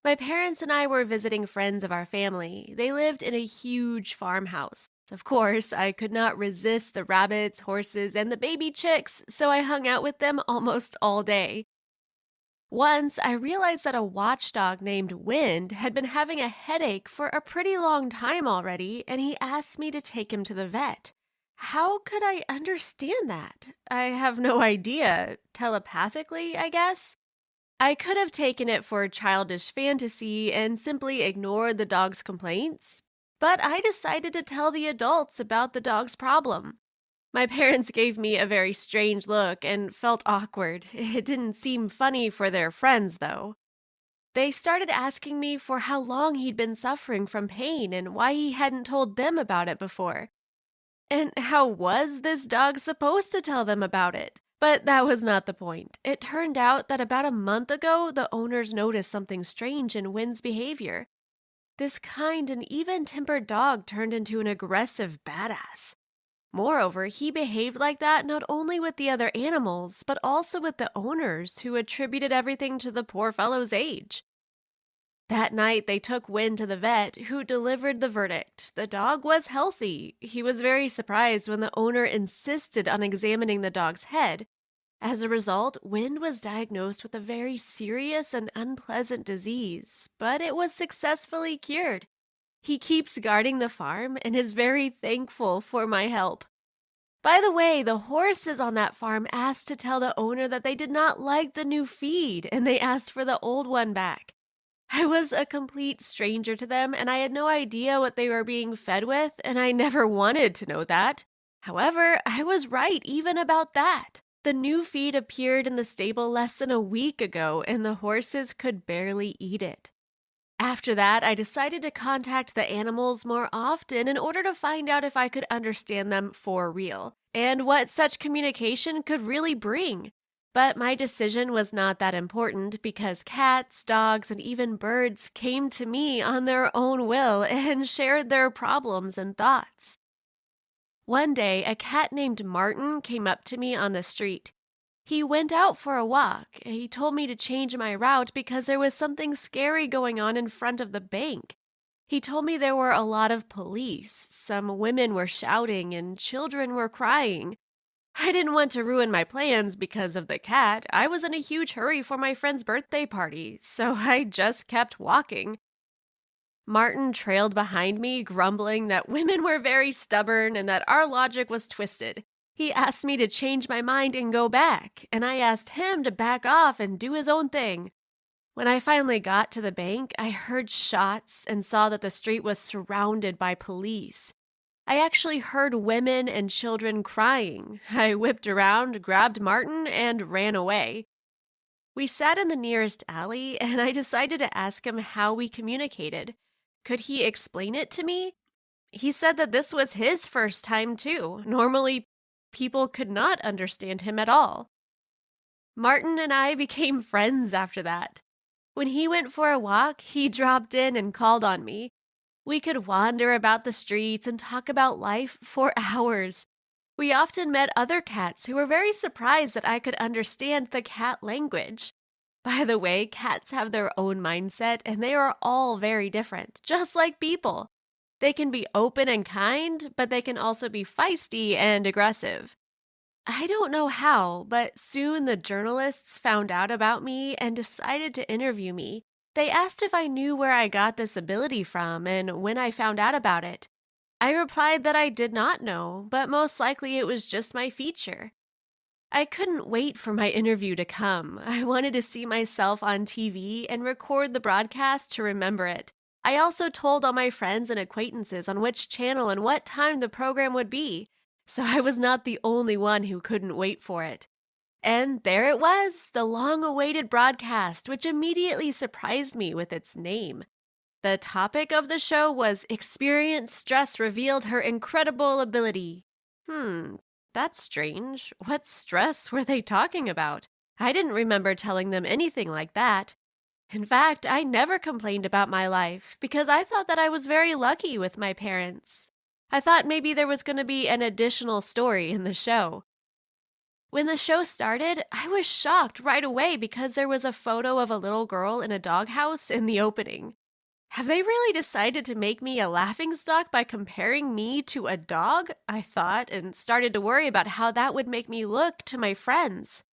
My parents and I were visiting friends of our family. They lived in a huge farmhouse. Of course, I could not resist the rabbits, horses, and the baby chicks, so I hung out with them almost all day. Once, I realized that a watchdog named Wind had been having a headache for a pretty long time already, and he asked me to take him to the vet. How could I understand that? I have no idea. Telepathically, I guess? I could have taken it for a childish fantasy and simply ignored the dog's complaints, but I decided to tell the adults about the dog's problem. My parents gave me a very strange look and felt awkward. It didn't seem funny for their friends, though. They started asking me for how long he'd been suffering from pain and why he hadn't told them about it before. And how was this dog supposed to tell them about it? But that was not the point. It turned out that about a month ago, the owners noticed something strange in Wind's behavior. This kind and even tempered dog turned into an aggressive badass. Moreover, he behaved like that not only with the other animals, but also with the owners, who attributed everything to the poor fellow's age. That night, they took Wind to the vet, who delivered the verdict. The dog was healthy. He was very surprised when the owner insisted on examining the dog's head. As a result, Wind was diagnosed with a very serious and unpleasant disease, but it was successfully cured. He keeps guarding the farm and is very thankful for my help. By the way, the horses on that farm asked to tell the owner that they did not like the new feed and they asked for the old one back. I was a complete stranger to them, and I had no idea what they were being fed with, and I never wanted to know that. However, I was right even about that. The new feed appeared in the stable less than a week ago, and the horses could barely eat it. After that, I decided to contact the animals more often in order to find out if I could understand them for real, and what such communication could really bring. But my decision was not that important because cats, dogs, and even birds came to me on their own will and shared their problems and thoughts. One day, a cat named Martin came up to me on the street. He went out for a walk. He told me to change my route because there was something scary going on in front of the bank. He told me there were a lot of police, some women were shouting, and children were crying. I didn't want to ruin my plans because of the cat. I was in a huge hurry for my friend's birthday party, so I just kept walking. Martin trailed behind me, grumbling that women were very stubborn and that our logic was twisted. He asked me to change my mind and go back, and I asked him to back off and do his own thing. When I finally got to the bank, I heard shots and saw that the street was surrounded by police. I actually heard women and children crying. I whipped around, grabbed Martin, and ran away. We sat in the nearest alley, and I decided to ask him how we communicated. Could he explain it to me? He said that this was his first time, too. Normally, people could not understand him at all. Martin and I became friends after that. When he went for a walk, he dropped in and called on me. We could wander about the streets and talk about life for hours. We often met other cats who were very surprised that I could understand the cat language. By the way, cats have their own mindset and they are all very different, just like people. They can be open and kind, but they can also be feisty and aggressive. I don't know how, but soon the journalists found out about me and decided to interview me. They asked if I knew where I got this ability from and when I found out about it. I replied that I did not know, but most likely it was just my feature. I couldn't wait for my interview to come. I wanted to see myself on TV and record the broadcast to remember it. I also told all my friends and acquaintances on which channel and what time the program would be, so I was not the only one who couldn't wait for it. And there it was, the long awaited broadcast, which immediately surprised me with its name. The topic of the show was Experience Stress Revealed Her Incredible Ability. Hmm, that's strange. What stress were they talking about? I didn't remember telling them anything like that. In fact, I never complained about my life because I thought that I was very lucky with my parents. I thought maybe there was going to be an additional story in the show. When the show started, I was shocked right away because there was a photo of a little girl in a doghouse in the opening. Have they really decided to make me a laughingstock by comparing me to a dog? I thought, and started to worry about how that would make me look to my friends.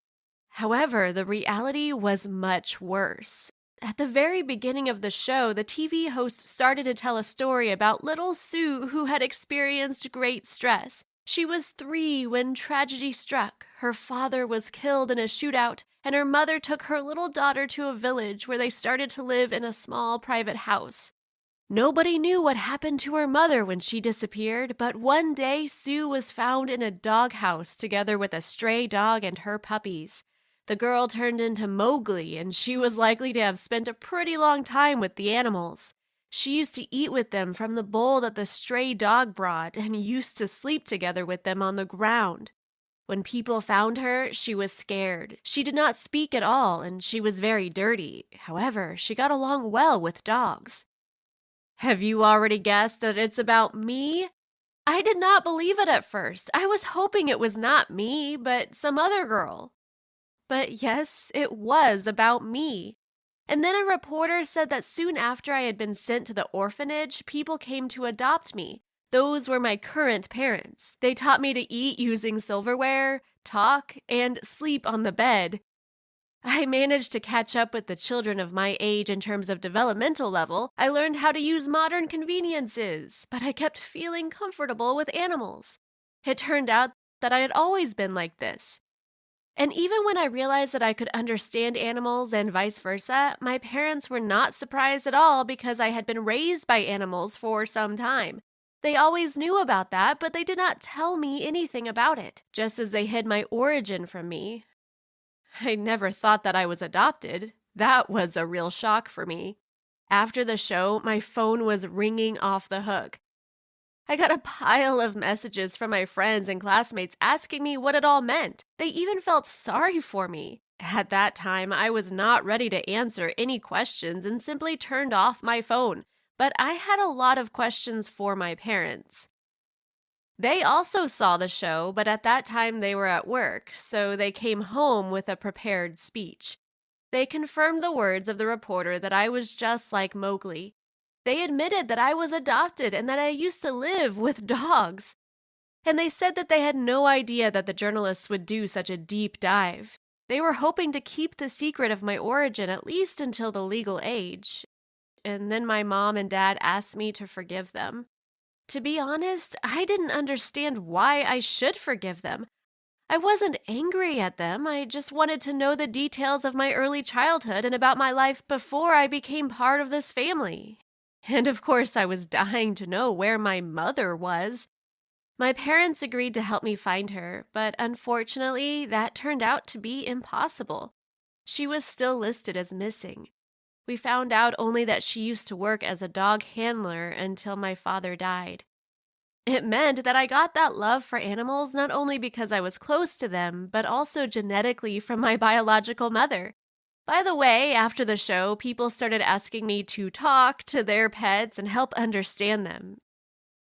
However, the reality was much worse. At the very beginning of the show, the TV host started to tell a story about little Sue who had experienced great stress. She was three when tragedy struck. Her father was killed in a shootout, and her mother took her little daughter to a village where they started to live in a small private house. Nobody knew what happened to her mother when she disappeared, but one day Sue was found in a doghouse together with a stray dog and her puppies. The girl turned into Mowgli, and she was likely to have spent a pretty long time with the animals. She used to eat with them from the bowl that the stray dog brought and used to sleep together with them on the ground. When people found her, she was scared. She did not speak at all, and she was very dirty. However, she got along well with dogs. Have you already guessed that it's about me? I did not believe it at first. I was hoping it was not me, but some other girl. But yes, it was about me. And then a reporter said that soon after I had been sent to the orphanage, people came to adopt me. Those were my current parents. They taught me to eat using silverware, talk, and sleep on the bed. I managed to catch up with the children of my age in terms of developmental level. I learned how to use modern conveniences, but I kept feeling comfortable with animals. It turned out that I had always been like this. And even when I realized that I could understand animals and vice versa, my parents were not surprised at all because I had been raised by animals for some time. They always knew about that, but they did not tell me anything about it, just as they hid my origin from me. I never thought that I was adopted. That was a real shock for me. After the show, my phone was ringing off the hook. I got a pile of messages from my friends and classmates asking me what it all meant. They even felt sorry for me. At that time, I was not ready to answer any questions and simply turned off my phone, but I had a lot of questions for my parents. They also saw the show, but at that time they were at work, so they came home with a prepared speech. They confirmed the words of the reporter that I was just like Mowgli, they admitted that I was adopted and that I used to live with dogs. And they said that they had no idea that the journalists would do such a deep dive. They were hoping to keep the secret of my origin at least until the legal age. And then my mom and dad asked me to forgive them. To be honest, I didn't understand why I should forgive them. I wasn't angry at them, I just wanted to know the details of my early childhood and about my life before I became part of this family. And of course, I was dying to know where my mother was. My parents agreed to help me find her, but unfortunately, that turned out to be impossible. She was still listed as missing. We found out only that she used to work as a dog handler until my father died. It meant that I got that love for animals not only because I was close to them, but also genetically from my biological mother. By the way, after the show, people started asking me to talk to their pets and help understand them.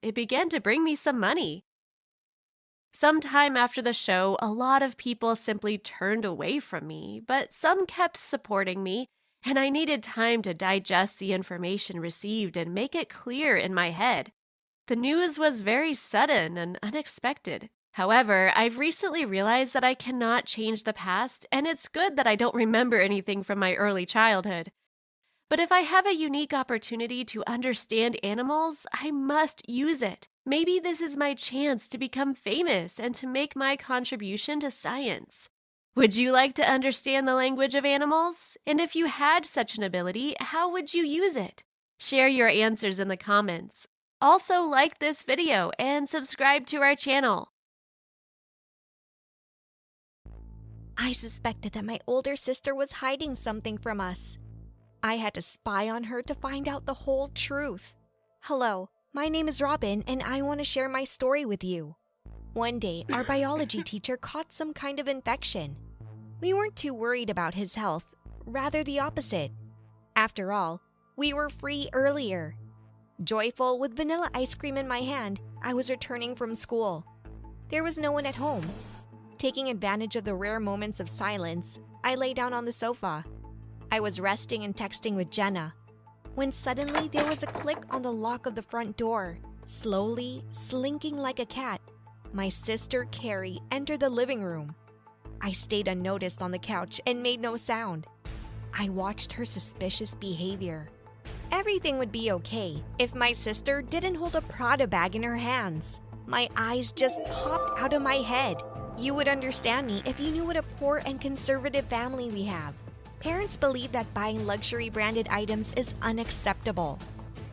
It began to bring me some money. Sometime after the show, a lot of people simply turned away from me, but some kept supporting me, and I needed time to digest the information received and make it clear in my head. The news was very sudden and unexpected. However, I've recently realized that I cannot change the past, and it's good that I don't remember anything from my early childhood. But if I have a unique opportunity to understand animals, I must use it. Maybe this is my chance to become famous and to make my contribution to science. Would you like to understand the language of animals? And if you had such an ability, how would you use it? Share your answers in the comments. Also, like this video and subscribe to our channel. I suspected that my older sister was hiding something from us. I had to spy on her to find out the whole truth. Hello, my name is Robin, and I want to share my story with you. One day, our biology teacher caught some kind of infection. We weren't too worried about his health, rather, the opposite. After all, we were free earlier. Joyful with vanilla ice cream in my hand, I was returning from school. There was no one at home. Taking advantage of the rare moments of silence, I lay down on the sofa. I was resting and texting with Jenna when suddenly there was a click on the lock of the front door. Slowly, slinking like a cat, my sister Carrie entered the living room. I stayed unnoticed on the couch and made no sound. I watched her suspicious behavior. Everything would be okay if my sister didn't hold a Prada bag in her hands. My eyes just popped out of my head. You would understand me if you knew what a poor and conservative family we have. Parents believe that buying luxury branded items is unacceptable.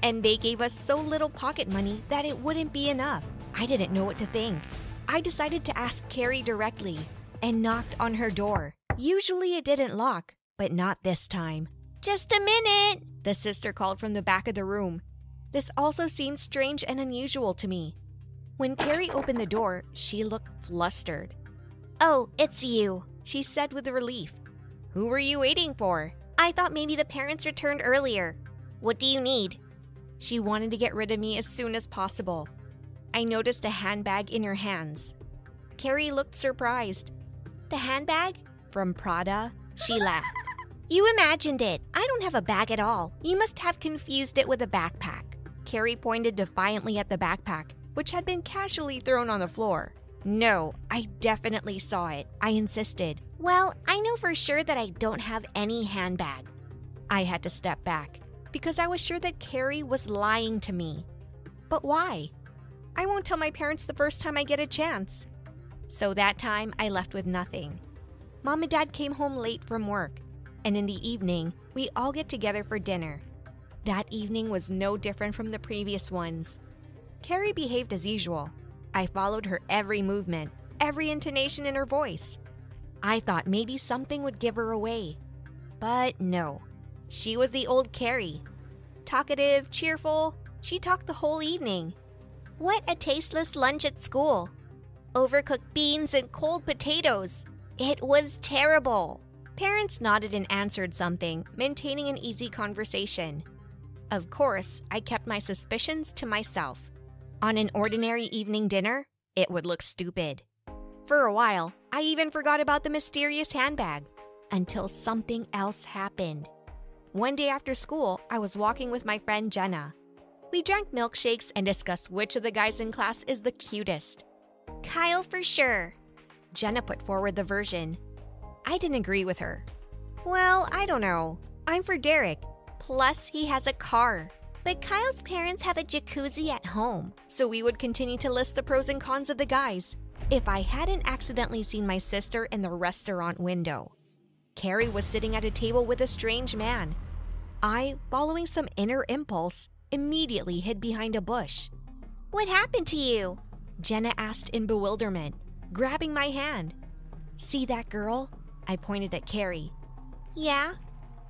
And they gave us so little pocket money that it wouldn't be enough. I didn't know what to think. I decided to ask Carrie directly and knocked on her door. Usually it didn't lock, but not this time. Just a minute, the sister called from the back of the room. This also seemed strange and unusual to me. When Carrie opened the door, she looked flustered. Oh, it's you, she said with relief. Who were you waiting for? I thought maybe the parents returned earlier. What do you need? She wanted to get rid of me as soon as possible. I noticed a handbag in her hands. Carrie looked surprised. The handbag? From Prada? She laughed. You imagined it. I don't have a bag at all. You must have confused it with a backpack. Carrie pointed defiantly at the backpack, which had been casually thrown on the floor. No, I definitely saw it. I insisted. Well, I know for sure that I don't have any handbag. I had to step back because I was sure that Carrie was lying to me. But why? I won't tell my parents the first time I get a chance. So that time, I left with nothing. Mom and Dad came home late from work, and in the evening, we all get together for dinner. That evening was no different from the previous ones. Carrie behaved as usual. I followed her every movement, every intonation in her voice. I thought maybe something would give her away. But no, she was the old Carrie. Talkative, cheerful, she talked the whole evening. What a tasteless lunch at school! Overcooked beans and cold potatoes. It was terrible. Parents nodded and answered something, maintaining an easy conversation. Of course, I kept my suspicions to myself. On an ordinary evening dinner, it would look stupid. For a while, I even forgot about the mysterious handbag until something else happened. One day after school, I was walking with my friend Jenna. We drank milkshakes and discussed which of the guys in class is the cutest. Kyle for sure. Jenna put forward the version. I didn't agree with her. Well, I don't know. I'm for Derek. Plus, he has a car. But Kyle's parents have a jacuzzi at home. So we would continue to list the pros and cons of the guys if I hadn't accidentally seen my sister in the restaurant window. Carrie was sitting at a table with a strange man. I, following some inner impulse, immediately hid behind a bush. What happened to you? Jenna asked in bewilderment, grabbing my hand. See that girl? I pointed at Carrie. Yeah?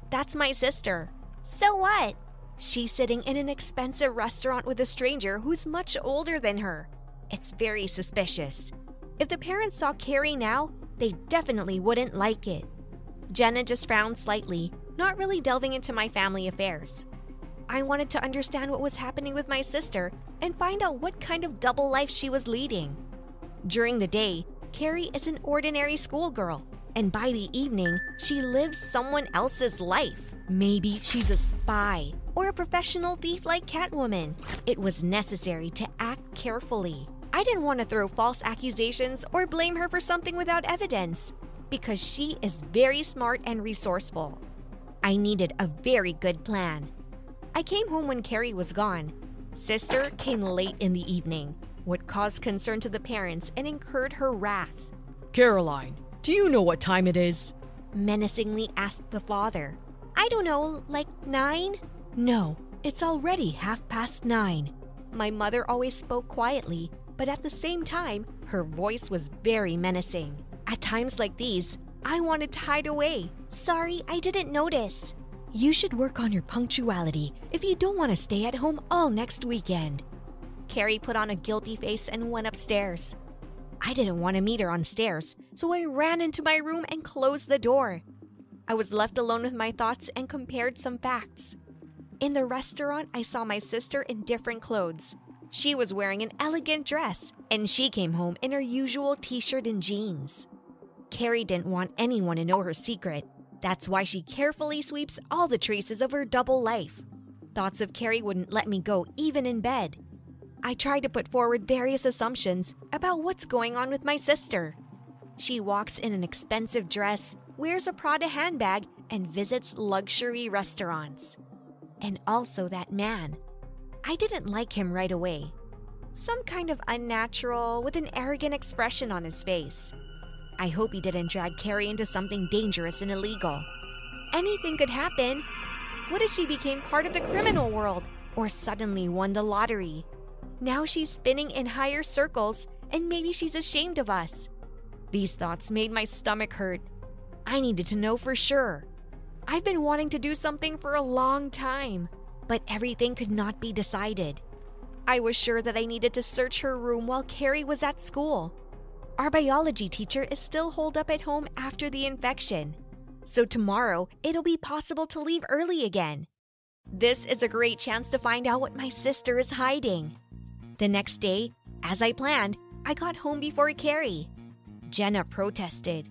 That's my sister. So what? She's sitting in an expensive restaurant with a stranger who's much older than her. It's very suspicious. If the parents saw Carrie now, they definitely wouldn't like it. Jenna just frowned slightly, not really delving into my family affairs. I wanted to understand what was happening with my sister and find out what kind of double life she was leading. During the day, Carrie is an ordinary schoolgirl, and by the evening, she lives someone else's life. Maybe she's a spy or a professional thief like Catwoman. It was necessary to act carefully. I didn't want to throw false accusations or blame her for something without evidence, because she is very smart and resourceful. I needed a very good plan. I came home when Carrie was gone. Sister came late in the evening, what caused concern to the parents and incurred her wrath. Caroline, do you know what time it is? Menacingly asked the father. I don't know, like nine? No, it's already half past nine. My mother always spoke quietly, but at the same time, her voice was very menacing. At times like these, I wanted to hide away. Sorry, I didn't notice. You should work on your punctuality if you don't want to stay at home all next weekend. Carrie put on a guilty face and went upstairs. I didn't want to meet her on stairs, so I ran into my room and closed the door. I was left alone with my thoughts and compared some facts. In the restaurant, I saw my sister in different clothes. She was wearing an elegant dress, and she came home in her usual t shirt and jeans. Carrie didn't want anyone to know her secret. That's why she carefully sweeps all the traces of her double life. Thoughts of Carrie wouldn't let me go even in bed. I tried to put forward various assumptions about what's going on with my sister. She walks in an expensive dress, wears a Prada handbag, and visits luxury restaurants. And also that man. I didn't like him right away. Some kind of unnatural, with an arrogant expression on his face. I hope he didn't drag Carrie into something dangerous and illegal. Anything could happen. What if she became part of the criminal world or suddenly won the lottery? Now she's spinning in higher circles and maybe she's ashamed of us. These thoughts made my stomach hurt. I needed to know for sure. I've been wanting to do something for a long time, but everything could not be decided. I was sure that I needed to search her room while Carrie was at school. Our biology teacher is still holed up at home after the infection. So tomorrow, it'll be possible to leave early again. This is a great chance to find out what my sister is hiding. The next day, as I planned, I got home before Carrie. Jenna protested.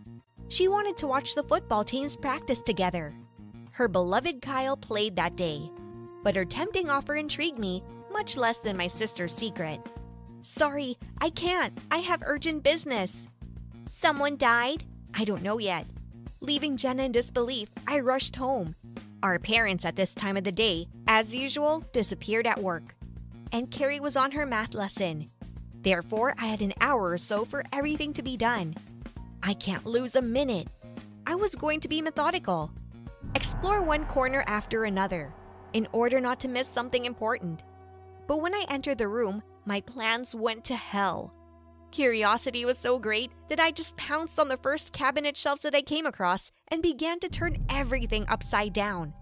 She wanted to watch the football teams practice together. Her beloved Kyle played that day, but her tempting offer intrigued me much less than my sister's secret. Sorry, I can't. I have urgent business. Someone died? I don't know yet. Leaving Jenna in disbelief, I rushed home. Our parents at this time of the day, as usual, disappeared at work. And Carrie was on her math lesson. Therefore, I had an hour or so for everything to be done. I can't lose a minute. I was going to be methodical. Explore one corner after another, in order not to miss something important. But when I entered the room, my plans went to hell. Curiosity was so great that I just pounced on the first cabinet shelves that I came across and began to turn everything upside down.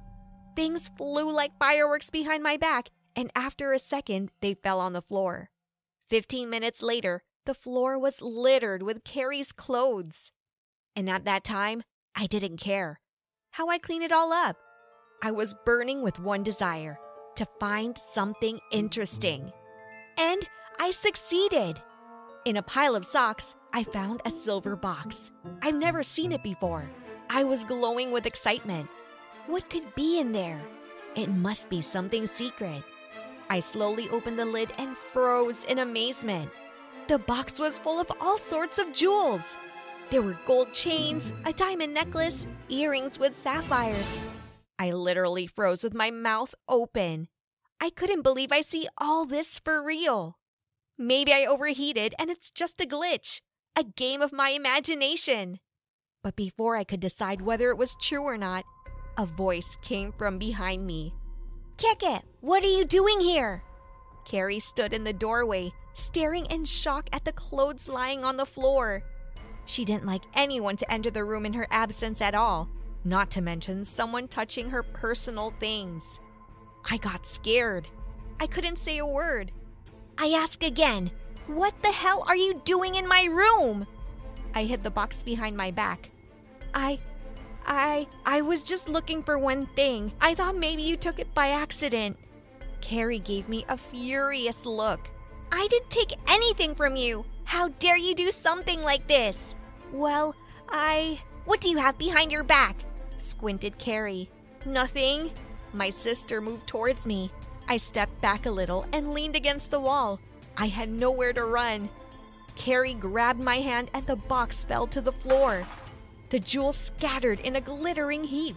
Things flew like fireworks behind my back, and after a second, they fell on the floor. Fifteen minutes later, the floor was littered with Carrie's clothes. And at that time, I didn't care. How I clean it all up? I was burning with one desire to find something interesting. And I succeeded. In a pile of socks, I found a silver box. I've never seen it before. I was glowing with excitement. What could be in there? It must be something secret. I slowly opened the lid and froze in amazement. The box was full of all sorts of jewels. There were gold chains, a diamond necklace, earrings with sapphires. I literally froze with my mouth open. I couldn't believe I see all this for real. Maybe I overheated and it's just a glitch, a game of my imagination. But before I could decide whether it was true or not, a voice came from behind me. Kick it! What are you doing here? Carrie stood in the doorway, staring in shock at the clothes lying on the floor. She didn't like anyone to enter the room in her absence at all, not to mention someone touching her personal things. I got scared. I couldn't say a word. I ask again, What the hell are you doing in my room? I hid the box behind my back. I. I. I was just looking for one thing. I thought maybe you took it by accident. Carrie gave me a furious look. I didn't take anything from you. How dare you do something like this? Well, I. What do you have behind your back? Squinted Carrie. Nothing. My sister moved towards me. I stepped back a little and leaned against the wall. I had nowhere to run. Carrie grabbed my hand and the box fell to the floor. The jewels scattered in a glittering heap.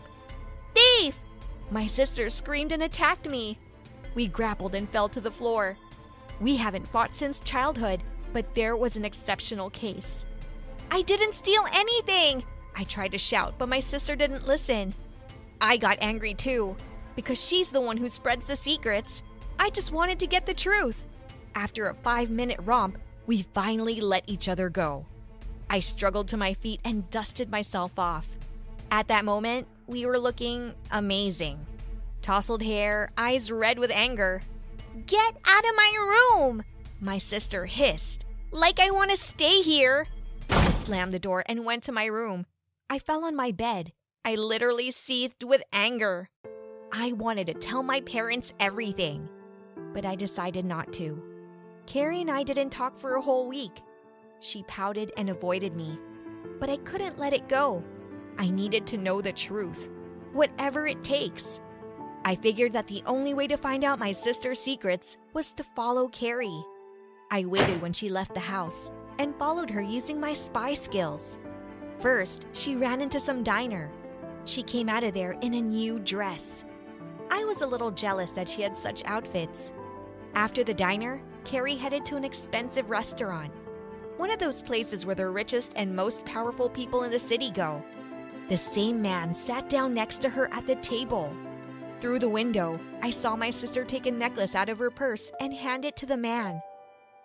Thief! My sister screamed and attacked me. We grappled and fell to the floor. We haven't fought since childhood, but there was an exceptional case. I didn't steal anything! I tried to shout, but my sister didn't listen. I got angry too because she's the one who spreads the secrets. I just wanted to get the truth. After a five minute romp, we finally let each other go. I struggled to my feet and dusted myself off. At that moment, we were looking amazing. Tousled hair, eyes red with anger. Get out of my room! My sister hissed. Like I want to stay here! I slammed the door and went to my room. I fell on my bed. I literally seethed with anger. I wanted to tell my parents everything, but I decided not to. Carrie and I didn't talk for a whole week. She pouted and avoided me, but I couldn't let it go. I needed to know the truth, whatever it takes. I figured that the only way to find out my sister's secrets was to follow Carrie. I waited when she left the house and followed her using my spy skills. First, she ran into some diner. She came out of there in a new dress. I was a little jealous that she had such outfits. After the diner, Carrie headed to an expensive restaurant. One of those places where the richest and most powerful people in the city go. The same man sat down next to her at the table. Through the window, I saw my sister take a necklace out of her purse and hand it to the man.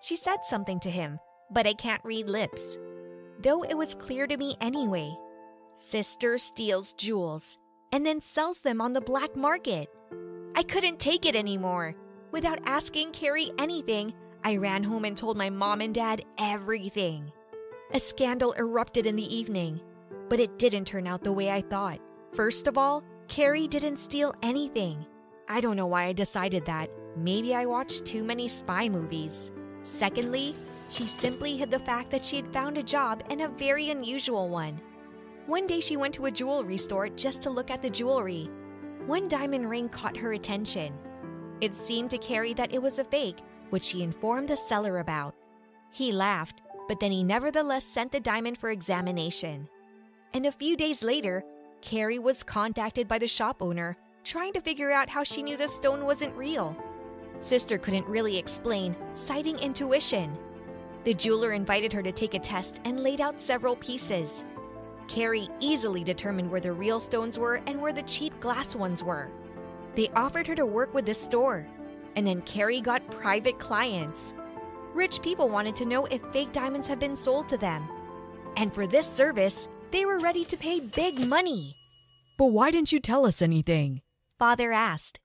She said something to him, but I can't read lips. Though it was clear to me anyway. Sister steals jewels and then sells them on the black market. I couldn't take it anymore. Without asking Carrie anything, I ran home and told my mom and dad everything. A scandal erupted in the evening, but it didn't turn out the way I thought. First of all, Carrie didn't steal anything. I don't know why I decided that. Maybe I watched too many spy movies. Secondly, she simply hid the fact that she had found a job and a very unusual one. One day she went to a jewelry store just to look at the jewelry. One diamond ring caught her attention. It seemed to Carrie that it was a fake, which she informed the seller about. He laughed, but then he nevertheless sent the diamond for examination. And a few days later, Carrie was contacted by the shop owner, trying to figure out how she knew the stone wasn't real. Sister couldn't really explain, citing intuition. The jeweler invited her to take a test and laid out several pieces. Carrie easily determined where the real stones were and where the cheap glass ones were. They offered her to work with the store, and then Carrie got private clients. Rich people wanted to know if fake diamonds had been sold to them. And for this service, they were ready to pay big money. But why didn't you tell us anything? Father asked.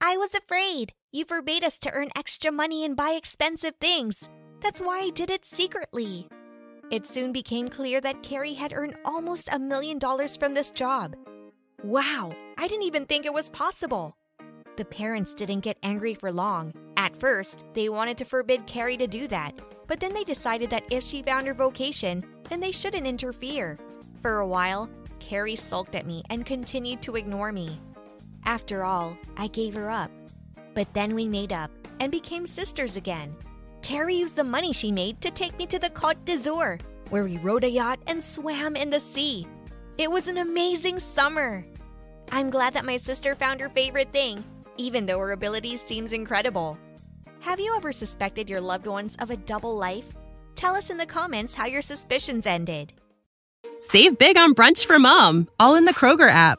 I was afraid. You forbade us to earn extra money and buy expensive things. That's why I did it secretly. It soon became clear that Carrie had earned almost a million dollars from this job. Wow, I didn't even think it was possible. The parents didn't get angry for long. At first, they wanted to forbid Carrie to do that, but then they decided that if she found her vocation, then they shouldn't interfere. For a while, Carrie sulked at me and continued to ignore me. After all, I gave her up. But then we made up and became sisters again. Carrie used the money she made to take me to the Côte d'Azur, where we rode a yacht and swam in the sea. It was an amazing summer. I'm glad that my sister found her favorite thing, even though her abilities seems incredible. Have you ever suspected your loved ones of a double life? Tell us in the comments how your suspicions ended. Save big on brunch for mom, all in the Kroger app.